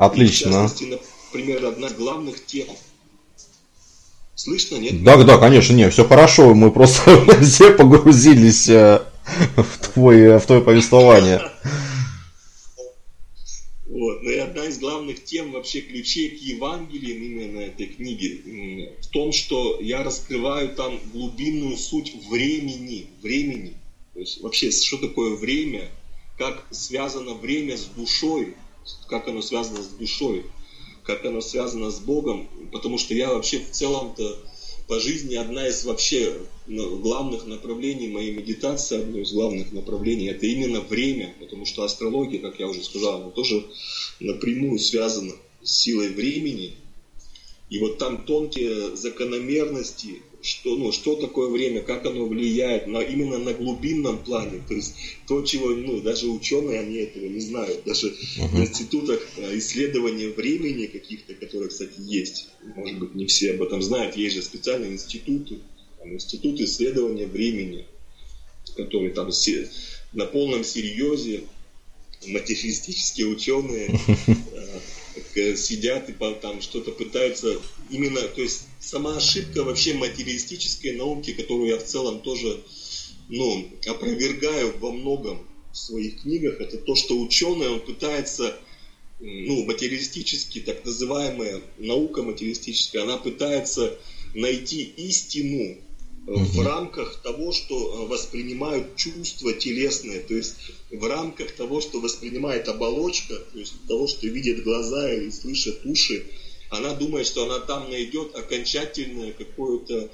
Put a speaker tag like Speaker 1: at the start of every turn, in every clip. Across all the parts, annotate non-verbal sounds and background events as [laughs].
Speaker 1: Отлично. И, в
Speaker 2: частности, например, одна из главных тем. Слышно, нет?
Speaker 1: Да, да, конечно, нет, все хорошо. Мы просто [laughs] все погрузились э, в, твой, в твое повествование.
Speaker 2: Вот. Но и одна из главных тем, вообще ключей к Евангелиям именно этой книги, в том, что я раскрываю там глубинную суть времени. Времени. То есть вообще, что такое время, как связано время с душой, как оно связано с душой, как оно связано с Богом, потому что я вообще в целом-то по жизни одна из вообще ну, главных направлений моей медитации, одно из главных направлений, это именно время, потому что астрология, как я уже сказал, она тоже напрямую связана с силой времени. И вот там тонкие закономерности, что, ну, что такое время, как оно влияет на, именно на глубинном плане. То есть то, чего ну, даже ученые они этого не знают. Даже uh-huh. в институтах э, исследования времени каких-то, которые, кстати, есть. Может быть, не все об этом знают. Есть же специальные институты. Там, институт исследования времени, которые там все, на полном серьезе материалистические ученые [laughs] сидят и там что-то пытаются именно, то есть сама ошибка вообще материалистической науки, которую я в целом тоже ну, опровергаю во многом в своих книгах, это то, что ученый, он пытается, ну, материалистически, так называемая наука материалистическая, она пытается найти истину в рамках того, что э, воспринимают чувства телесные, то есть в рамках того, что воспринимает оболочка, то есть того, что видят глаза и слышат уши, она думает, что она там найдет окончательное какое-то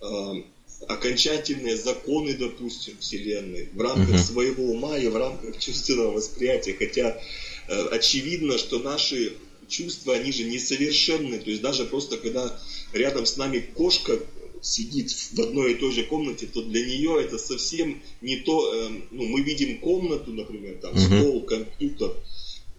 Speaker 2: э, окончательные законы, допустим, Вселенной в рамках uh-huh. своего ума и в рамках чувственного восприятия. Хотя э, очевидно, что наши чувства, они же несовершенны. То есть даже просто когда рядом с нами кошка сидит в одной и той же комнате, то для нее это совсем не то. Э, ну, мы видим комнату, например, там uh-huh. стол, компьютер,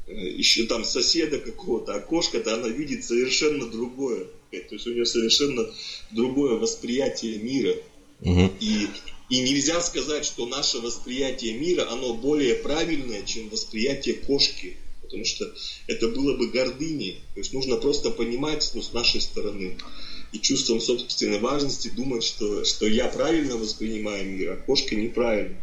Speaker 2: э, еще там соседа какого-то, кошка-то она видит совершенно другое. То есть у нее совершенно другое восприятие мира. Uh-huh. И, и нельзя сказать, что наше восприятие мира, оно более правильное, чем восприятие кошки. Потому что это было бы гордыней. То есть нужно просто понимать ну, с нашей стороны и чувством собственной важности думать, что, что я правильно воспринимаю мир, а кошка неправильно.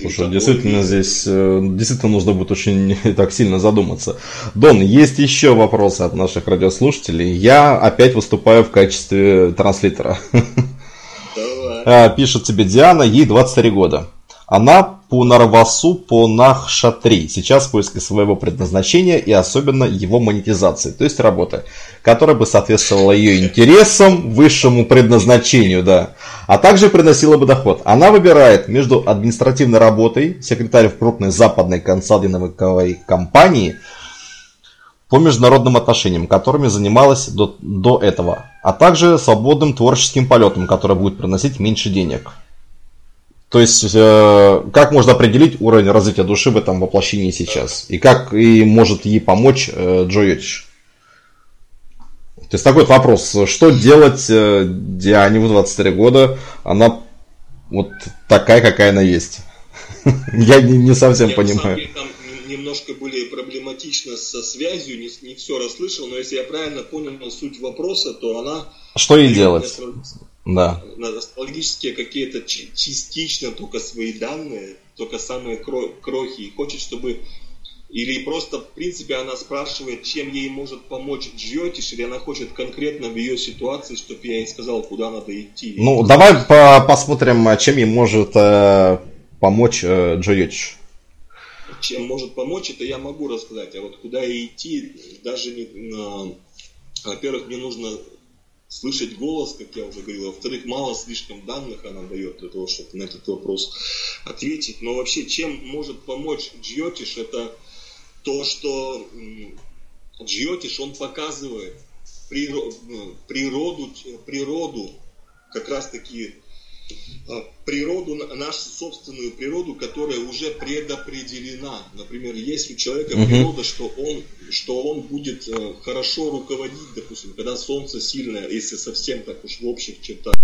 Speaker 1: Слушай, действительно мир... здесь э, действительно нужно будет очень [laughs] так сильно задуматься. Дон, есть еще вопросы от наших радиослушателей. Я опять выступаю в качестве транслитера. [laughs] Давай. А, пишет тебе Диана, ей 23 года. Она по Нарвасу по Нахшатри, сейчас в поиске своего предназначения и особенно его монетизации, то есть работы, которая бы соответствовала ее интересам, высшему предназначению, да, а также приносила бы доход. Она выбирает между административной работой, секретарь в крупной западной консалтинговой компании, по международным отношениям, которыми занималась до, до этого, а также свободным творческим полетом, который будет приносить меньше денег. То есть, э, как можно определить уровень развития души в этом воплощении сейчас? И как и может ей помочь э, Джо Йотиш? То есть, такой вопрос. Что делать э, Диане в 23 года? Она вот такая, какая она есть. [laughs] Я не, не совсем Я понимаю.
Speaker 2: Там немножко были проблематично со связью, не, не все расслышал, но если я правильно понял суть вопроса, то она...
Speaker 1: Что ей делать? Да.
Speaker 2: Астрологические какие-то частично только свои данные, только самые крохи. И хочет, чтобы или просто, в принципе, она спрашивает, чем ей может помочь Джиотиш, или она хочет конкретно в ее ситуации, чтобы я ей сказал, куда надо идти.
Speaker 1: Ну, давай по посмотрим, чем ей может э, помочь э, Джиотиш.
Speaker 2: Чем может помочь, это я могу рассказать. А вот куда ей идти, даже не... Во-первых, мне нужно слышать голос, как я уже говорил. Во-вторых, мало слишком данных она дает для того, чтобы на этот вопрос ответить. Но вообще, чем может помочь Джиотиш, это то, что Джиотиш, он показывает природу, природу, природу как раз таки а, природу, нашу собственную природу, которая уже предопределена. Например, есть у человека uh-huh. природа, что он, что он будет э, хорошо руководить, допустим, когда солнце сильное, если совсем так уж в общих чертах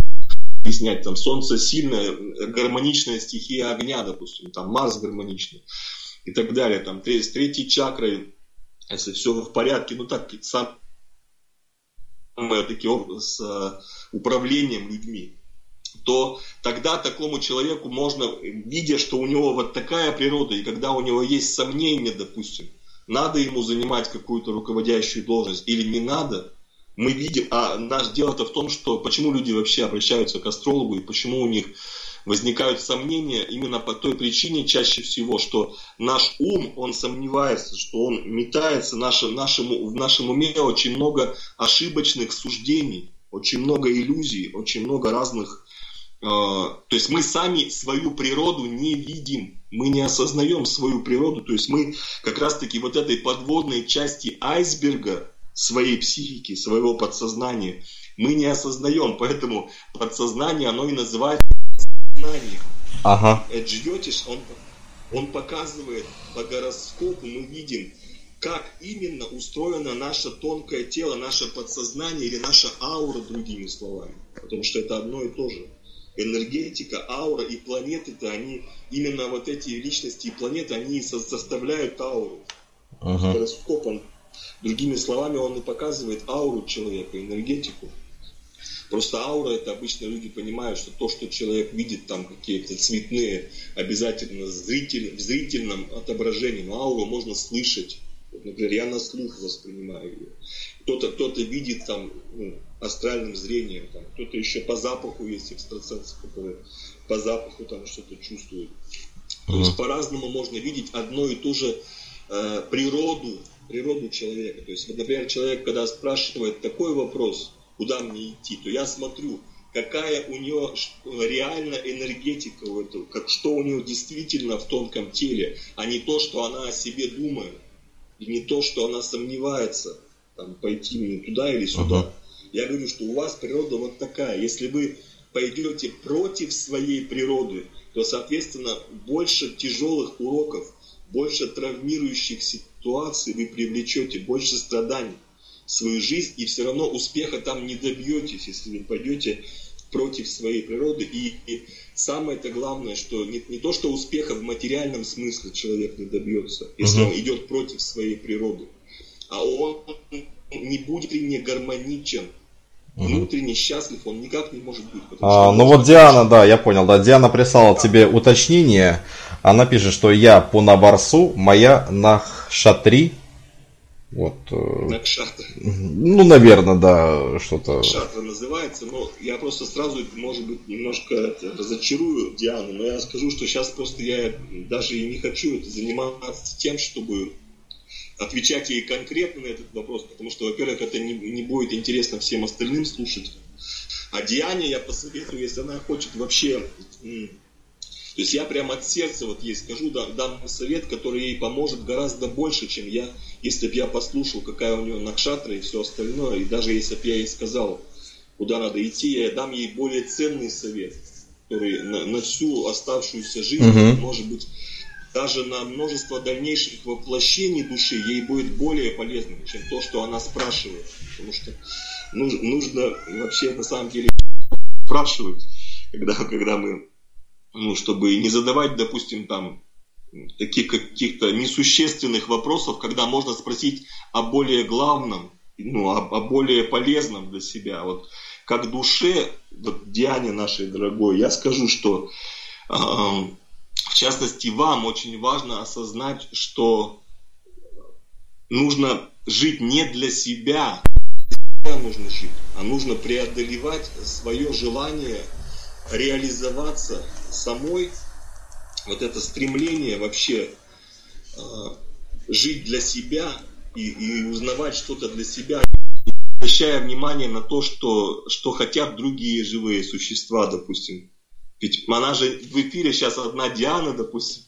Speaker 2: объяснять, там солнце сильное, гармоничная стихия огня, допустим, там Марс гармоничный и так далее, там с третьей чакрой если все в порядке, ну так, сам таки с э, управлением людьми, то тогда такому человеку можно, видя, что у него вот такая природа, и когда у него есть сомнения, допустим, надо ему занимать какую-то руководящую должность или не надо, мы видим, а наш дело-то в том, что почему люди вообще обращаются к астрологу и почему у них возникают сомнения именно по той причине чаще всего, что наш ум, он сомневается, что он метается, наше, нашему, в нашем уме очень много ошибочных суждений, очень много иллюзий, очень много разных... Э, то есть мы сами свою природу не видим, мы не осознаем свою природу, то есть мы как раз-таки вот этой подводной части айсберга своей психики, своего подсознания, мы не осознаем, поэтому подсознание, оно и называется знаниях. Ага. Джиотиш, он, он показывает по гороскопу, мы видим, как именно устроено наше тонкое тело, наше подсознание или наша аура, другими словами. Потому что это одно и то же. Энергетика, аура и планеты-то, они, именно вот эти личности и планеты, они составляют ауру. Гороскоп, он, другими словами, он и показывает ауру человека, энергетику. Просто аура это обычно люди понимают, что то, что человек видит, там какие-то цветные, обязательно зритель, в зрительном отображении, но ауру можно слышать. Вот, например, я на слух воспринимаю ее. Кто-то кто видит там ну, астральным зрением, там, кто-то еще по запаху есть экстрасенсы, которые по запаху там что-то чувствуют. То есть по-разному можно видеть одно и то же э, природу, природу человека. То есть, вот, например, человек, когда спрашивает такой вопрос, куда мне идти, то я смотрю, какая у нее реально энергетика, в этом, как, что у нее действительно в тонком теле, а не то, что она о себе думает, и не то, что она сомневается, там, пойти мне туда или сюда. Uh-huh. Я говорю, что у вас природа вот такая. Если вы пойдете против своей природы, то, соответственно, больше тяжелых уроков, больше травмирующих ситуаций вы привлечете, больше страданий свою жизнь, и все равно успеха там не добьетесь, если вы пойдете против своей природы. И, и самое-то главное, что не, не то, что успеха в материальном смысле человек не добьется, если uh-huh. он идет против своей природы, а он не будет не гармоничен, внутренне счастлив он никак не может быть.
Speaker 1: А, ну вот Диана, да, я понял, да, Диана прислала да. тебе уточнение. Она пишет, что я по Набарсу, моя на Шатри, вот. Э, Накшатра. Ну, наверное, да, что-то.
Speaker 2: Накшатра называется, но я просто сразу, может быть, немножко разочарую Диану, но я скажу, что сейчас просто я даже и не хочу заниматься тем, чтобы отвечать ей конкретно на этот вопрос, потому что, во-первых, это не, не будет интересно всем остальным слушать. А Диане я посоветую, если она хочет вообще то есть я прямо от сердца вот ей скажу, да, дам совет, который ей поможет гораздо больше, чем я, если бы я послушал, какая у нее накшатра и все остальное, и даже если бы я ей сказал, куда надо идти, я дам ей более ценный совет, который на, на всю оставшуюся жизнь, угу. может быть, даже на множество дальнейших воплощений души ей будет более полезным, чем то, что она спрашивает. Потому что нужно, нужно вообще на самом деле спрашивать, когда, когда мы ну, чтобы не задавать, допустим, там таких каких-то несущественных вопросов, когда можно спросить о более главном, ну, о, о более полезном для себя. Вот как душе, вот Диане нашей дорогой, я скажу, что э, в частности вам очень важно осознать, что нужно жить не для себя, нужно жить, а нужно преодолевать свое желание реализоваться самой, вот это стремление вообще э, жить для себя и, и узнавать что-то для себя, обращая внимание на то, что, что хотят другие живые существа, допустим. Ведь она же в эфире сейчас одна Диана, допустим,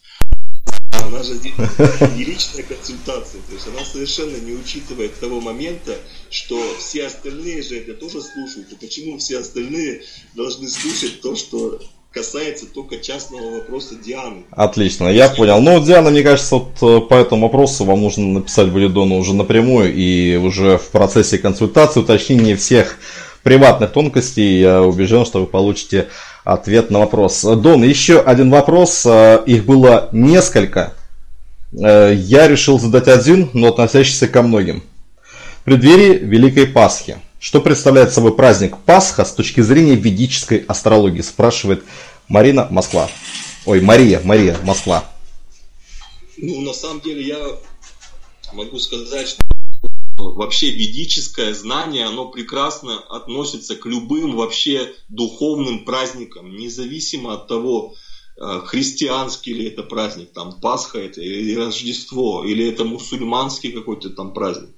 Speaker 2: она же [laughs] не личная консультация, то есть она совершенно не учитывает того момента, что все остальные же это тоже слушают, и почему все остальные должны слушать то, что касается только частного вопроса Дианы.
Speaker 1: Отлично, я понял. Ну, Диана, мне кажется, вот э, по этому вопросу вам нужно написать будет Дону уже напрямую и уже в процессе консультации, уточнения всех приватных тонкостей, я убежден, что вы получите ответ на вопрос. Дон, еще один вопрос. Э, их было несколько. Э, я решил задать один, но относящийся ко многим. В преддверии Великой Пасхи. Что представляет собой праздник Пасха с точки зрения ведической астрологии? Спрашивает Марина Москва. Ой, Мария, Мария, Москва.
Speaker 2: Ну, на самом деле я могу сказать, что вообще ведическое знание, оно прекрасно относится к любым вообще духовным праздникам, независимо от того, э, христианский ли это праздник, там Пасха это, или Рождество, или это мусульманский какой-то там праздник,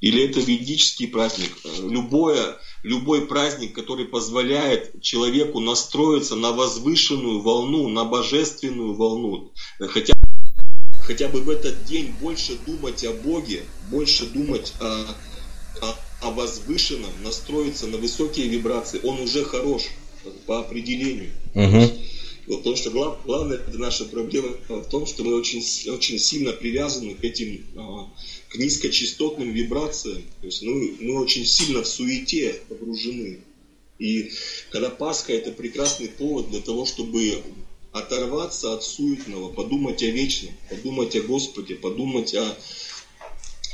Speaker 2: или это ведический праздник. Любое, любой праздник, который позволяет человеку настроиться на возвышенную волну, на божественную волну, хотя хотя бы в этот день больше думать о Боге, больше думать о, о, о возвышенном, настроиться на высокие вибрации, он уже хорош по определению.
Speaker 1: Угу.
Speaker 2: Вот, потому что глав, главная наша проблема в том, что мы очень, очень сильно привязаны к этим а, к низкочастотным вибрациям. То есть мы, мы очень сильно в суете погружены. И когда Пасха это прекрасный повод для того, чтобы оторваться от суетного, подумать о вечном, подумать о Господе, подумать о,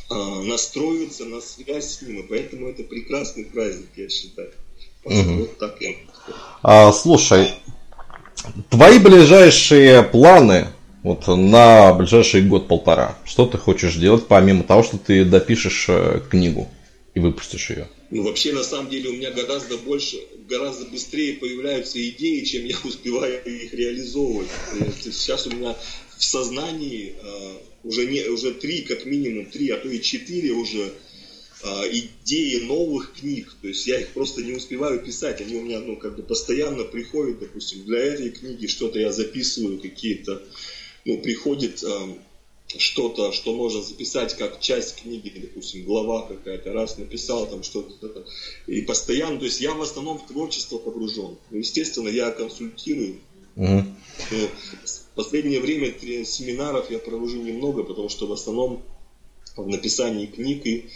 Speaker 2: о настроиться на связь с Ним. И поэтому это прекрасный праздник, я считаю. Угу. Вот так я
Speaker 1: а, Слушай, твои ближайшие планы вот на ближайший год-полтора, что ты хочешь делать, помимо того, что ты допишешь э, книгу и выпустишь ее?
Speaker 2: Ну, вообще, на самом деле, у меня гораздо больше, гораздо быстрее появляются идеи, чем я [laughs] успеваю их реализовывать. Сейчас у меня в сознании э, уже, не, уже три, как минимум три, а то и четыре уже идеи новых книг. То есть я их просто не успеваю писать. Они у меня ну, как бы постоянно приходят, допустим, для этой книги что-то я записываю, какие-то, ну, приходит... Э, что-то, что можно записать как часть книги, допустим, глава какая-то, раз написал там что-то, и постоянно, то есть я в основном в творчество погружен. Ну, естественно, я консультирую. В последнее время семинаров я провожу немного, потому что в основном в написании книг и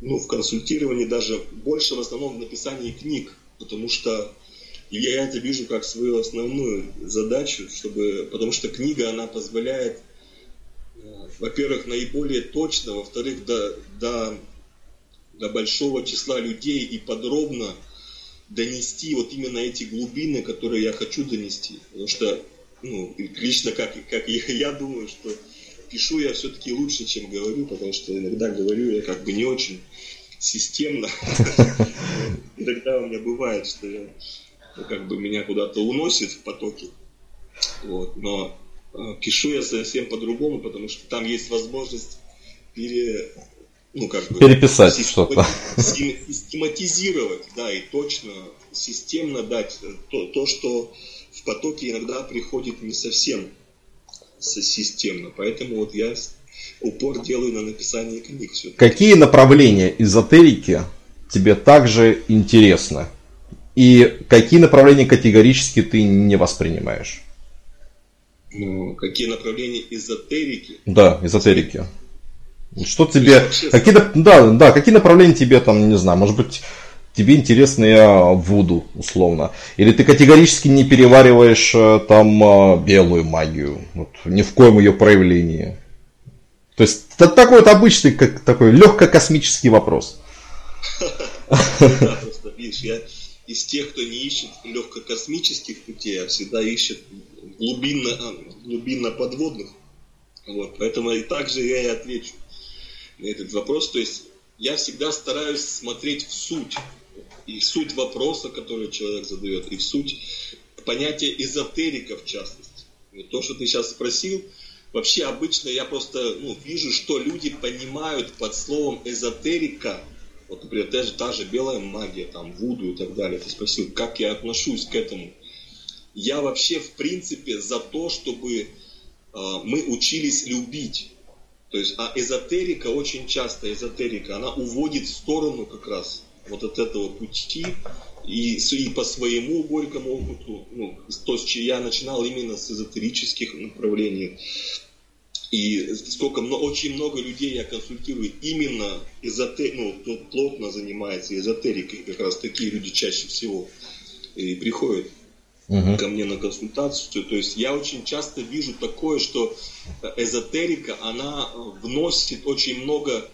Speaker 2: ну, в консультировании даже больше в основном в написании книг, потому что я это вижу как свою основную задачу, чтобы, потому что книга, она позволяет во-первых, наиболее точно, во-вторых, до, до, до большого числа людей и подробно донести вот именно эти глубины, которые я хочу донести. Потому что, ну, лично как, как я, я думаю, что пишу я все-таки лучше, чем говорю, потому что иногда говорю я как бы не очень системно. [laughs] Иногда у меня бывает, что я, ну, как бы меня куда-то уносит в потоке. Вот, но Э, пишу я совсем по-другому, потому что там есть возможность пере, ну, как бы,
Speaker 1: переписать что-то.
Speaker 2: Систематизировать, да, и точно, системно дать то, то, что в потоке иногда приходит не совсем системно. Поэтому вот я упор делаю на написание книг.
Speaker 1: Какие направления эзотерики тебе также интересны? И какие направления категорически ты не воспринимаешь?
Speaker 2: Ну, какие направления эзотерики?
Speaker 1: Да, эзотерики. Что тебе... Какие, да, да, какие направления тебе там, не знаю, может быть, тебе интересны а, вуду, условно. Или ты категорически не перевариваешь а, там а, белую магию. Вот, ни в коем ее проявлении. То есть это такой вот обычный, как такой легко-космический вопрос. [laughs]
Speaker 2: Просто, видишь, я из тех, кто не ищет легкокосмических путей, а всегда ищет глубинно, а. Вот, поэтому и также я и отвечу на этот вопрос. То есть я всегда стараюсь смотреть в суть. И суть вопроса, который человек задает, и суть понятия эзотерика в частности. Вот то, что ты сейчас спросил, вообще обычно я просто ну, вижу, что люди понимают под словом эзотерика. Вот, например, та же, та же белая магия, там, вуду и так далее. Ты спросил, как я отношусь к этому. Я вообще, в принципе, за то, чтобы э, мы учились любить. То есть, а эзотерика, очень часто эзотерика, она уводит в сторону как раз вот от этого пути, и, и по своему горькому опыту, ну, то, с чего я начинал именно с эзотерических направлений, и сколько, очень много людей я консультирую именно эзотер, ну, кто плотно занимается эзотерикой, как раз такие люди чаще всего и приходят. угу. ко мне на консультацию. То есть я очень часто вижу такое, что эзотерика, она вносит очень много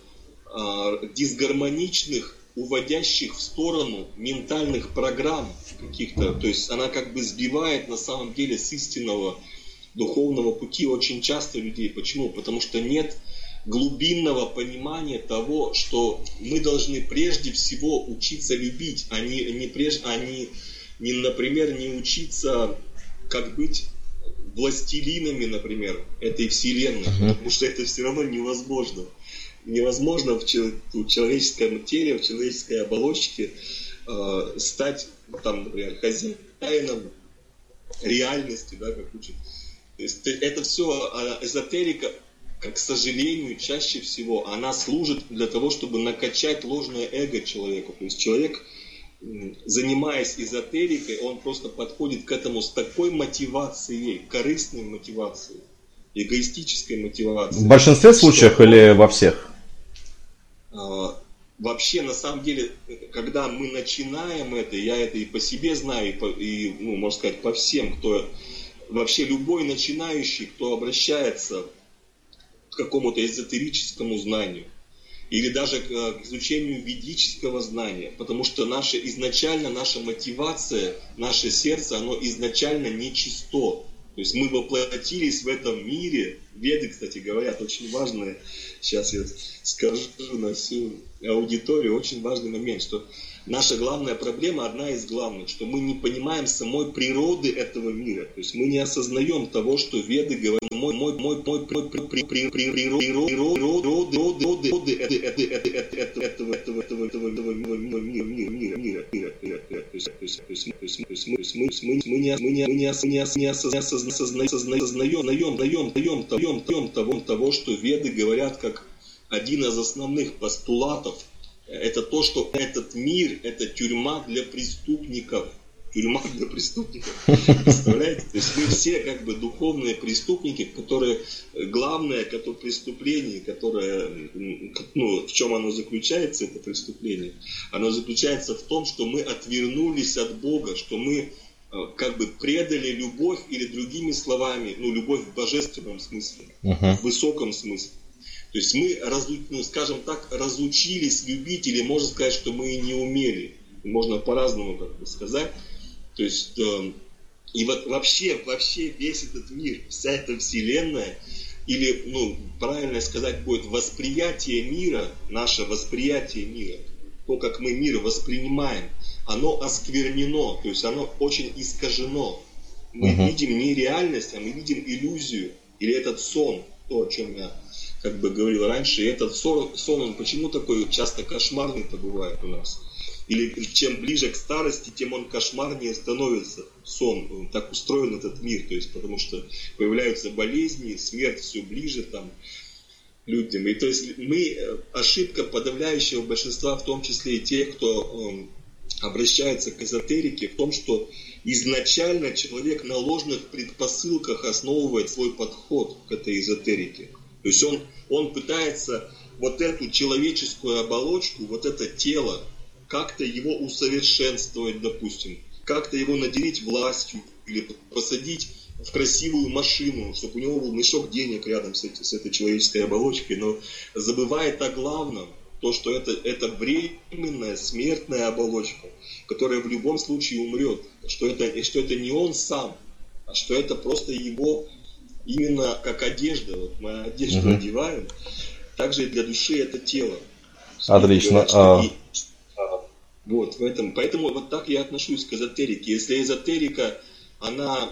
Speaker 2: э, дисгармоничных, уводящих в сторону ментальных программ каких-то. То есть она как бы сбивает на самом деле с истинного духовного пути очень часто людей. Почему? Потому что нет глубинного понимания того, что мы должны прежде всего учиться любить, а не, не, прежде, а не, не, например, не учиться, как быть властелинами, например, этой вселенной, uh-huh. потому что это все равно невозможно. Невозможно в, человеческом теле, в человеческой оболочке э, стать, там, например, хозяином реальности, да, как учат. То есть это все а, эзотерика, к сожалению, чаще всего она служит для того, чтобы накачать ложное эго человеку. То есть человек, занимаясь эзотерикой, он просто подходит к этому с такой мотивацией, корыстной мотивацией, эгоистической мотивацией.
Speaker 1: В большинстве случаев что, или во всех?
Speaker 2: Вообще, на самом деле, когда мы начинаем это, я это и по себе знаю, и, по, и ну, можно сказать, по всем, кто вообще любой начинающий, кто обращается к какому-то эзотерическому знанию или даже к, к изучению ведического знания, потому что наша, изначально наша мотивация, наше сердце, оно изначально нечисто. То есть мы воплотились в этом мире. Веды, кстати, говорят очень важное, сейчас я скажу на всю аудиторию, очень важный момент, что наша главная проблема, одна из главных, что мы не понимаем самой природы этого мира. То есть мы не осознаем того, что веды говорят, мой, мой, мой, мой, мой, при, при, природы этого, этого, этого, этого, это то, что этот мир – это тюрьма для преступников. Тюрьма [laughs] для преступников. Представляете? То есть мы все как бы духовные преступники, которые главное это преступление, которое, ну, в чем оно заключается, это преступление, оно заключается в том, что мы отвернулись от Бога, что мы э, как бы предали любовь или другими словами, ну, любовь в божественном смысле, uh-huh. в высоком смысле. То есть мы, ну, скажем так, разучились любить, или можно сказать, что мы и не умели. Можно по-разному как бы сказать. То есть, э, и вот вообще, вообще весь этот мир, вся эта вселенная, или, ну, правильно сказать будет, восприятие мира, наше восприятие мира, то, как мы мир воспринимаем, оно осквернено, то есть оно очень искажено. Мы угу. видим не реальность, а мы видим иллюзию, или этот сон, то, о чем я как бы говорил раньше, и этот сон, он почему такой часто кошмарный-то бывает у нас? Или чем ближе к старости, тем он кошмарнее становится, сон. Так устроен этот мир, то есть потому что появляются болезни, смерть все ближе там людям. И то есть мы, э, ошибка подавляющего большинства, в том числе и тех, кто э, обращается к эзотерике, в том, что изначально человек на ложных предпосылках основывает свой подход к этой эзотерике. То есть он, он пытается вот эту человеческую оболочку, вот это тело, как-то его усовершенствовать, допустим, как-то его наделить властью или посадить в красивую машину, чтобы у него был мешок денег рядом с, этой, с этой человеческой оболочкой, но забывает о главном, то, что это, это временная смертная оболочка, которая в любом случае умрет, что это, что это не он сам, а что это просто его именно как одежда, вот мы одежду угу. одеваем, также и для души это тело.
Speaker 1: Отлично. а...
Speaker 2: Вот, в этом. Поэтому вот так я отношусь к эзотерике. Если эзотерика, она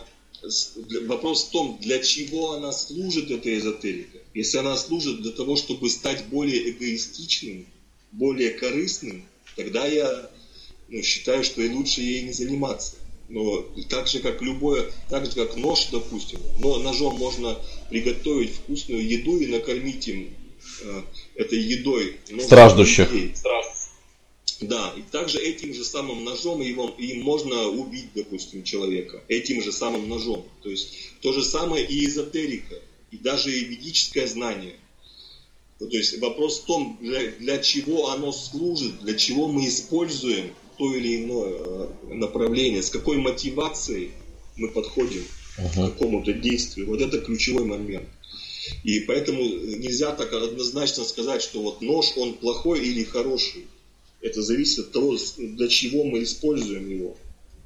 Speaker 2: вопрос в том, для чего она служит, эта эзотерика. Если она служит для того, чтобы стать более эгоистичным, более корыстным, тогда я ну, считаю, что и лучше ей не заниматься. Но так же, как любое, так же, как нож, допустим, но ножом можно приготовить вкусную еду и накормить им э, этой едой.
Speaker 1: Страждущих.
Speaker 2: Да, и также этим же самым ножом его, им можно убить, допустим, человека. Этим же самым ножом. То есть то же самое и эзотерика, и даже и ведическое знание. То есть вопрос в том, для, для чего оно служит, для чего мы используем то или иное э, направление, с какой мотивацией мы подходим uh-huh. к какому-то действию. Вот это ключевой момент. И поэтому нельзя так однозначно сказать, что вот нож, он плохой или хороший. Это зависит от того, для чего мы используем его.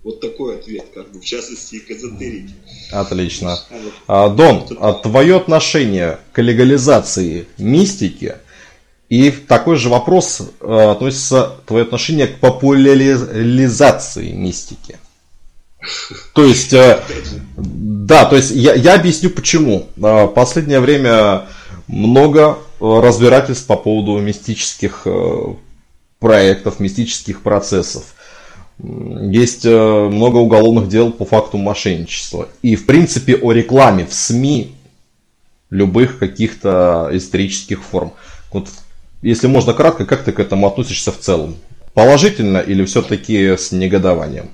Speaker 2: Вот такой ответ, как бы, в частности, к эзотерике.
Speaker 1: Отлично. А, Дон, а твое отношение к легализации мистики и такой же вопрос э, относится твое отношение к популяризации мистики. То есть, э, да, то есть я, я объясню почему. В последнее время много разбирательств по поводу мистических э, проектов, мистических процессов. Есть э, много уголовных дел по факту мошенничества. И, в принципе, о рекламе в СМИ любых каких-то исторических форм. Вот, если можно кратко, как ты к этому относишься в целом? Положительно или все-таки с негодованием?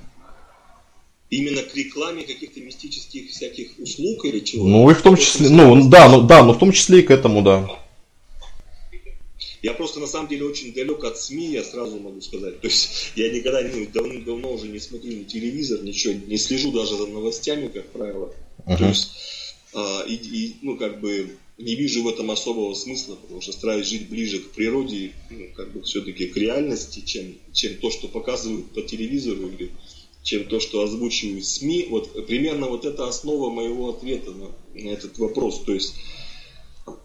Speaker 2: Именно к рекламе каких-то мистических всяких услуг или чего?
Speaker 1: Ну и в том числе, ну да, ну да, но в том числе и к этому, да.
Speaker 2: Я просто на самом деле очень далек от СМИ, я сразу могу сказать. То есть я никогда ну, давным-давно уже не смотрю ни телевизор, ничего, не слежу даже за новостями, как правило. Uh-huh. То есть, а, и, и, ну, как бы не вижу в этом особого смысла, потому что стараюсь жить ближе к природе, ну, как бы все-таки к реальности, чем, чем то, что показывают по телевизору или чем то, что озвучивают СМИ. Вот примерно вот это основа моего ответа на, на этот вопрос. То есть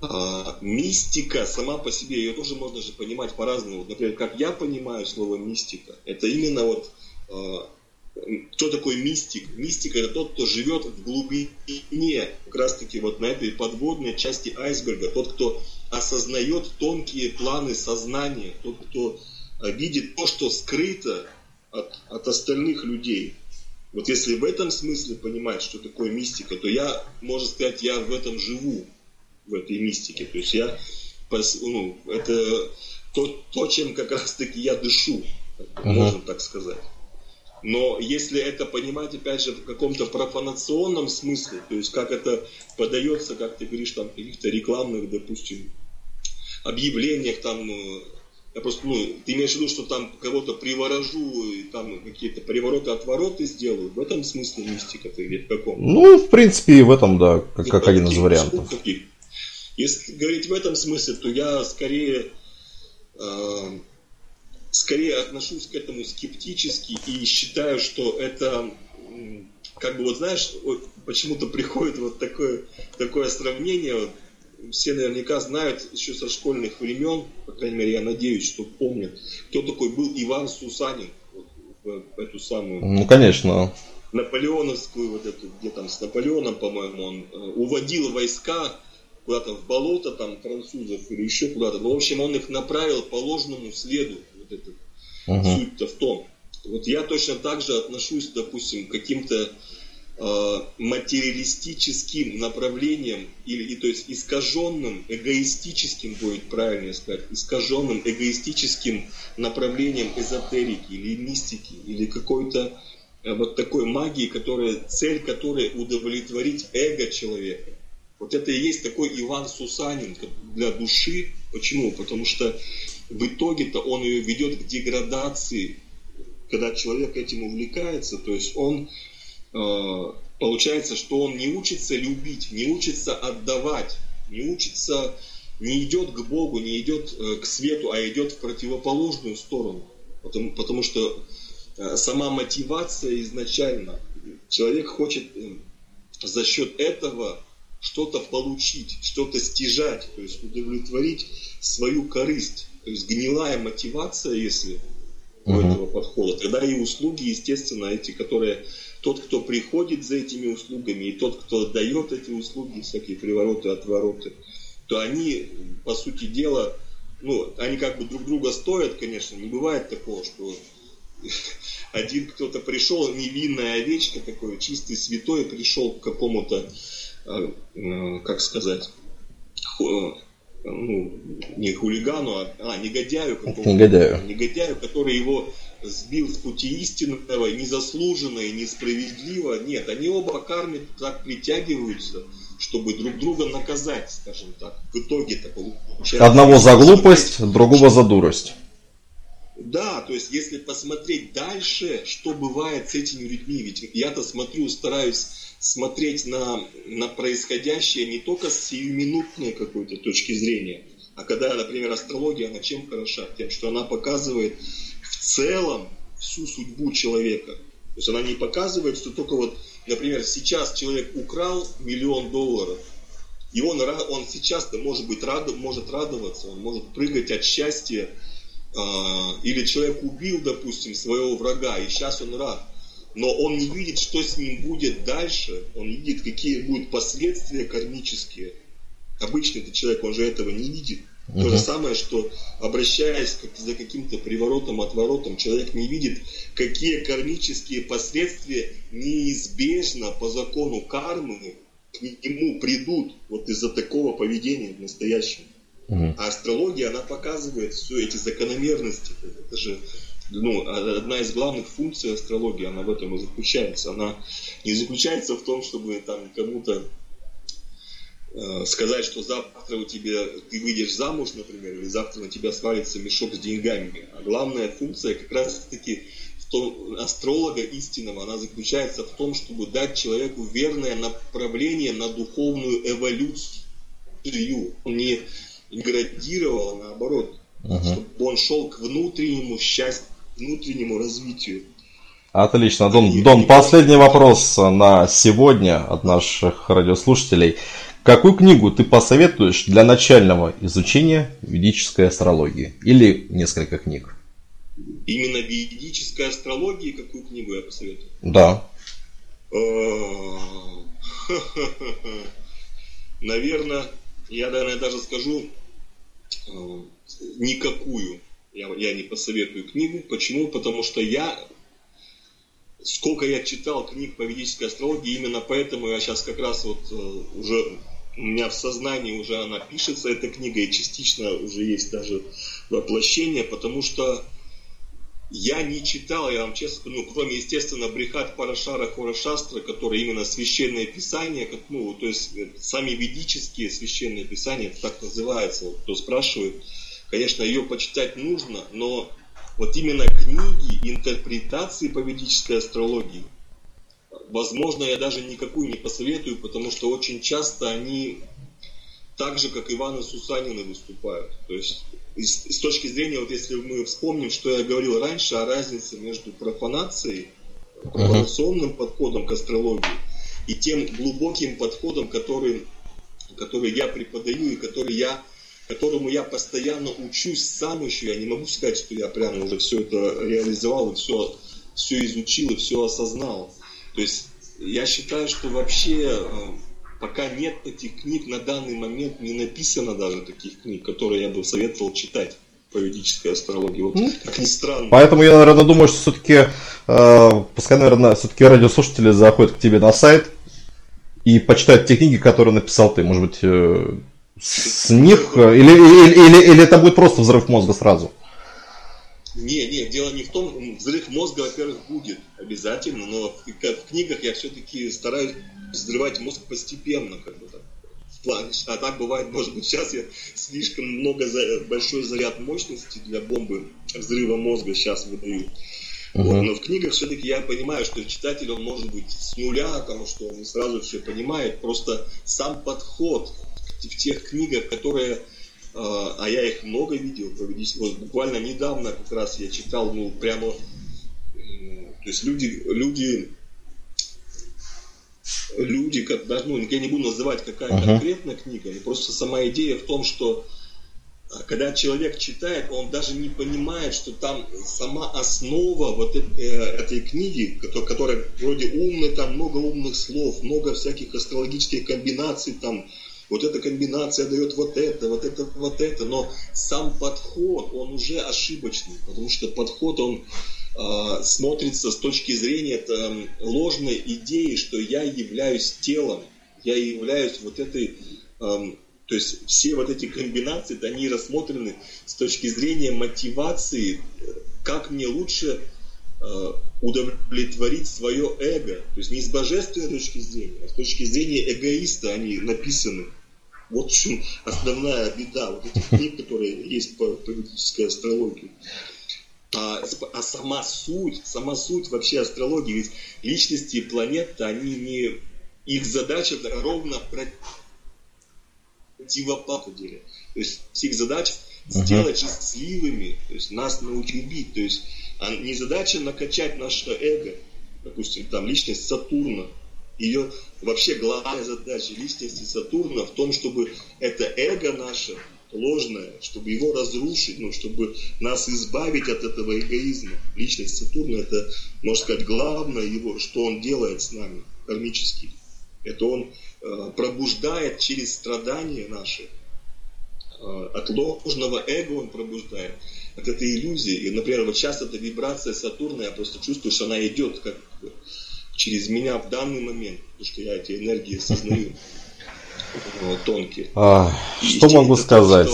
Speaker 2: а, мистика сама по себе, ее тоже можно же понимать по-разному. Например, как я понимаю слово мистика, это именно вот а, кто такой мистик? Мистик это тот, кто живет в глубине, как раз таки вот на этой подводной части айсберга, тот, кто осознает тонкие планы сознания, тот, кто а, видит то, что скрыто от, от остальных людей. Вот если в этом смысле понимать, что такое мистика, то я, можно сказать, я в этом живу в этой мистике. То есть я, ну, это то, то чем как раз-таки я дышу, uh-huh. можно так сказать. Но если это понимать, опять же, в каком-то профанационном смысле, то есть как это подается, как ты говоришь, там, в каких-то рекламных, допустим, объявлениях, там, э, я просто, ну, ты имеешь в виду, что там кого-то приворожу, и там какие-то привороты, отвороты сделаю? В этом смысле мистика-то или в каком?
Speaker 1: Ну, в принципе, и в этом, да, как, как один из вариантов.
Speaker 2: Каких? Если говорить в этом смысле, то я скорее, э, скорее отношусь к этому скептически и считаю, что это, как бы вот знаешь, почему-то приходит вот такое, такое сравнение, все наверняка знают еще со школьных времен, по крайней мере, я надеюсь, что помнят, кто такой был Иван Сусанин, вот, эту самую...
Speaker 1: Ну, конечно.
Speaker 2: Наполеоновскую, вот эту, где там с Наполеоном, по-моему, он э, уводил войска куда-то в болото там французов или еще куда-то. Ну, в общем, он их направил по ложному следу. Вот это uh-huh. суть-то в том. Вот я точно так же отношусь, допустим, к каким-то э, материалистическим направлением, или, и, то есть искаженным, эгоистическим будет правильно сказать, искаженным эгоистическим направлением эзотерики или мистики, или какой-то э, вот такой магии, которая, цель которой удовлетворить эго человека. Вот это и есть такой Иван Сусанин для души. Почему? Потому что в итоге-то он ее ведет к деградации, когда человек этим увлекается, то есть он э, получается, что он не учится любить, не учится отдавать, не учится, не идет к Богу, не идет э, к свету, а идет в противоположную сторону. Потому, потому что э, сама мотивация изначально, человек хочет за счет этого что-то получить, что-то стяжать, то есть удовлетворить свою корысть. То есть гнилая мотивация, если у uh-huh. этого подхода, тогда и услуги, естественно, эти, которые тот, кто приходит за этими услугами, и тот, кто дает эти услуги, всякие привороты, отвороты, то они, по сути дела, ну, они как бы друг друга стоят, конечно, не бывает такого, что [laughs] один кто-то пришел, невинная овечка такой, чистый святой, пришел к какому-то Э, э, как сказать, ну, не хулигану, а, а негодяю,
Speaker 1: негодяю.
Speaker 2: негодяю, который его сбил с пути истинного, незаслуженно и несправедливо. Нет, они оба кармы так притягиваются, чтобы друг друга наказать, скажем так. В итоге-то
Speaker 1: получается. Одного за глупость, другого за дурость.
Speaker 2: Да, то есть если посмотреть дальше, что бывает с этими людьми, ведь я-то смотрю, стараюсь смотреть на, на происходящее не только с сиюминутной какой-то точки зрения, а когда, например, астрология, она чем хороша? Тем, что она показывает в целом всю судьбу человека. То есть она не показывает, что только вот, например, сейчас человек украл миллион долларов, и он, он сейчас-то может быть рад, может радоваться, он может прыгать от счастья, или человек убил, допустим, своего врага, и сейчас он рад. Но он не видит, что с ним будет дальше, он видит, какие будут последствия кармические. Обычный этот человек, он же этого не видит. Uh-huh. То же самое, что обращаясь как, за каким-то приворотом, отворотом, человек не видит, какие кармические последствия неизбежно по закону кармы к нему придут вот из-за такого поведения в настоящем. А астрология, она показывает все эти закономерности. Это же ну, одна из главных функций астрологии, она в этом и заключается. Она не заключается в том, чтобы там кому-то э, сказать, что завтра у тебя ты выйдешь замуж, например, или завтра на тебя свалится мешок с деньгами. А главная функция как раз-таки том, астролога истинного, она заключается в том, чтобы дать человеку верное направление на духовную эволюцию. Он не градировал, наоборот, uh-huh. чтобы он шел к внутреннему счастью, внутреннему развитию.
Speaker 1: Отлично. Дон, Дон, последний вопрос на сегодня от наших радиослушателей. Какую книгу ты посоветуешь для начального изучения ведической астрологии? Или несколько книг?
Speaker 2: Именно ведической астрологии какую книгу я посоветую?
Speaker 1: Да. [laughs]
Speaker 2: Наверное, я, наверное, даже скажу э, никакую я, я не посоветую книгу. Почему? Потому что я, сколько я читал книг по ведической астрологии, именно поэтому я сейчас как раз вот э, уже у меня в сознании уже она пишется, эта книга, и частично уже есть даже воплощение, потому что я не читал, я вам честно ну, кроме, естественно, Брихат Парашара Хорашастра, который именно священное писание, как, ну, то есть э, сами ведические священные писания, так называется, вот, кто спрашивает, Конечно, ее почитать нужно, но вот именно книги интерпретации по ведической астрологии, возможно, я даже никакую не посоветую, потому что очень часто они так же, как Иван и Сусанины выступают. То есть с, точки зрения, вот если мы вспомним, что я говорил раньше о разнице между профанацией, профанационным uh-huh. подходом к астрологии и тем глубоким подходом, который, который я преподаю и который я которому я постоянно учусь сам еще. Я не могу сказать, что я прямо уже все это реализовал и все, все изучил и все осознал. То есть я считаю, что вообще э, пока нет этих книг на данный момент, не написано даже таких книг, которые я бы советовал читать по ведической астрологии. Вот, ну, как ни странно.
Speaker 1: Поэтому я, наверное, думаю, что все-таки, э, пускай, наверное, все-таки радиослушатели заходят к тебе на сайт и почитают те книги, которые написал ты. Может быть, э, с них, э, или, или, или, или это будет просто взрыв мозга сразу?
Speaker 2: Не, не, дело не в том, взрыв мозга, во-первых, будет обязательно, но в, книгах я все-таки стараюсь взрывать мозг постепенно, как бы так. В плане, а так бывает, может быть, [laughs] сейчас я слишком много, за, большой заряд мощности для бомбы взрыва мозга сейчас выдаю. Uh-huh. Вот, но в книгах все-таки я понимаю, что читатель он может быть с нуля, потому что он не сразу все понимает. Просто сам подход в тех книгах, которые, а, а я их много видел, вот буквально недавно как раз я читал, ну, прямо, то есть люди, люди, люди, как, даже, ну, я не буду называть, какая uh-huh. конкретная книга, но просто сама идея в том, что а, когда человек читает, он даже не понимает, что там сама основа вот этой, э, этой книги, которая вроде умная, там много умных слов, много всяких астрологических комбинаций, там вот эта комбинация дает вот это, вот это, вот это, но сам подход, он уже ошибочный, потому что подход, он э, смотрится с точки зрения это, ложной идеи, что я являюсь телом, я являюсь вот этой, э, то есть все вот эти комбинации, они рассмотрены с точки зрения мотивации, как мне лучше э, удовлетворить свое эго. То есть не с божественной точки зрения, а с точки зрения эгоиста они написаны. Вот в чем основная беда вот этих книг, которые есть по политической астрологии. А, а сама суть, сама суть вообще астрологии, ведь личности планеты, они не, их задача ровно противоположная. То есть их задача сделать uh-huh. счастливыми, то есть нас научить любить. То есть а не задача накачать наше эго, допустим, там личность Сатурна. Ее вообще главная задача личности Сатурна в том, чтобы это эго наше ложное, чтобы его разрушить, ну, чтобы нас избавить от этого эгоизма. Личность Сатурна это, можно сказать, главное его, что он делает с нами кармически. Это он э, пробуждает через страдания наши, э, от ложного эго он пробуждает, от этой иллюзии. И, например, вот сейчас эта вибрация Сатурна, я просто чувствую, что она идет как через меня в данный момент, потому что я эти энергии осознаю тонкие.
Speaker 1: А, что могу сказать?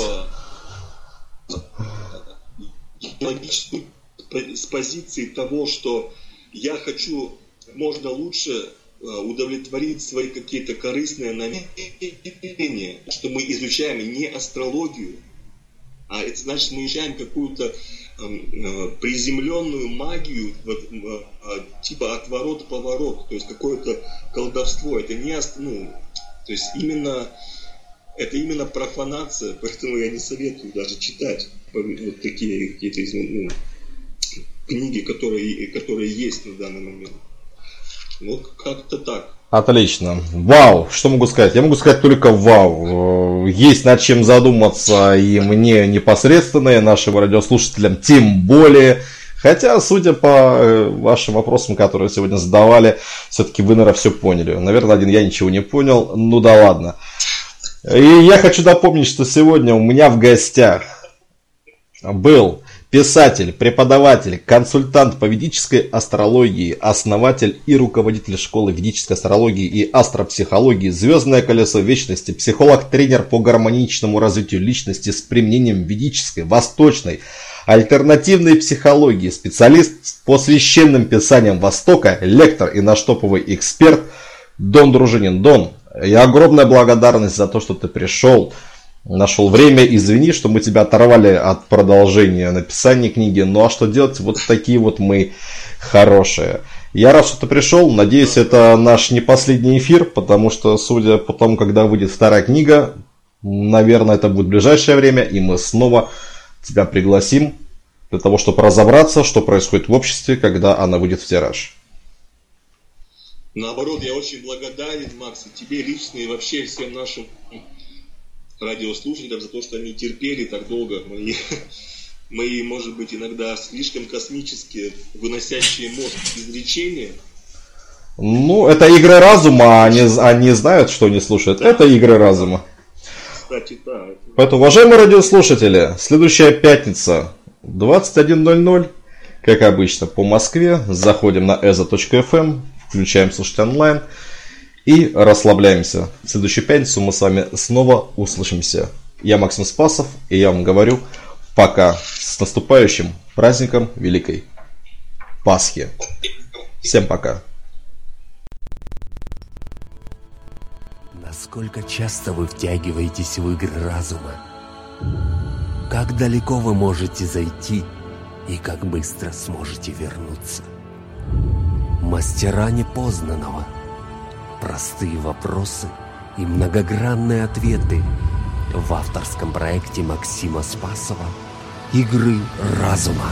Speaker 2: с позиции того, что я хочу можно лучше э, удовлетворить свои какие-то корыстные намерения, что мы изучаем не астрологию, а это значит мы изучаем какую-то приземленную магию, вот, э, типа отворот-поворот, то есть какое-то колдовство. Это не, ну, то есть именно это именно профанация, поэтому я не советую даже читать вот такие какие-то ну, книги, которые, которые есть на данный момент. Вот как-то так.
Speaker 1: Отлично. Вау. Что могу сказать? Я могу сказать только вау. Есть над чем задуматься и мне непосредственно, и нашим радиослушателям тем более. Хотя, судя по э, вашим вопросам, которые сегодня задавали, все-таки вы, наверное, все поняли. Наверное, один я ничего не понял. Ну да ладно. И я хочу напомнить, что сегодня у меня в гостях был писатель, преподаватель, консультант по ведической астрологии, основатель и руководитель школы ведической астрологии и астропсихологии, звездное колесо вечности, психолог-тренер по гармоничному развитию личности с применением ведической, восточной, альтернативной психологии, специалист по священным писаниям Востока, лектор и наштоповый эксперт Дон Дружинин. Дон, и огромная благодарность за то, что ты пришел, нашел время. Извини, что мы тебя оторвали от продолжения написания книги. Ну а что делать? Вот такие вот мы хорошие. Я рад, что ты пришел. Надеюсь, это наш не последний эфир, потому что, судя по тому, когда выйдет вторая книга, наверное, это будет в ближайшее время, и мы снова тебя пригласим для того, чтобы разобраться, что происходит в обществе, когда она выйдет в тираж.
Speaker 2: Наоборот, я очень благодарен, Макс, и тебе лично, и вообще всем нашим радиослушателям за то, что они терпели так долго мои, [laughs] мои может быть, иногда слишком космические, выносящие мозг изречения.
Speaker 1: Ну, это игры разума, они, они знают, что они слушают. Да. Это игры разума. Кстати, да. Поэтому, уважаемые радиослушатели, следующая пятница, 21.00, как обычно, по Москве. Заходим на eza.fm, включаем слушать онлайн и расслабляемся. В следующую пятницу мы с вами снова услышимся. Я Максим Спасов, и я вам говорю пока с наступающим праздником Великой Пасхи. Всем пока.
Speaker 3: Насколько часто вы втягиваетесь в игры разума? Как далеко вы можете зайти и как быстро сможете вернуться? Мастера непознанного. Простые вопросы и многогранные ответы в авторском проекте Максима Спасова «Игры разума».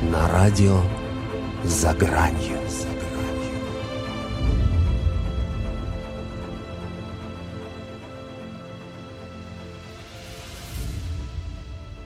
Speaker 3: На радио «За гранью».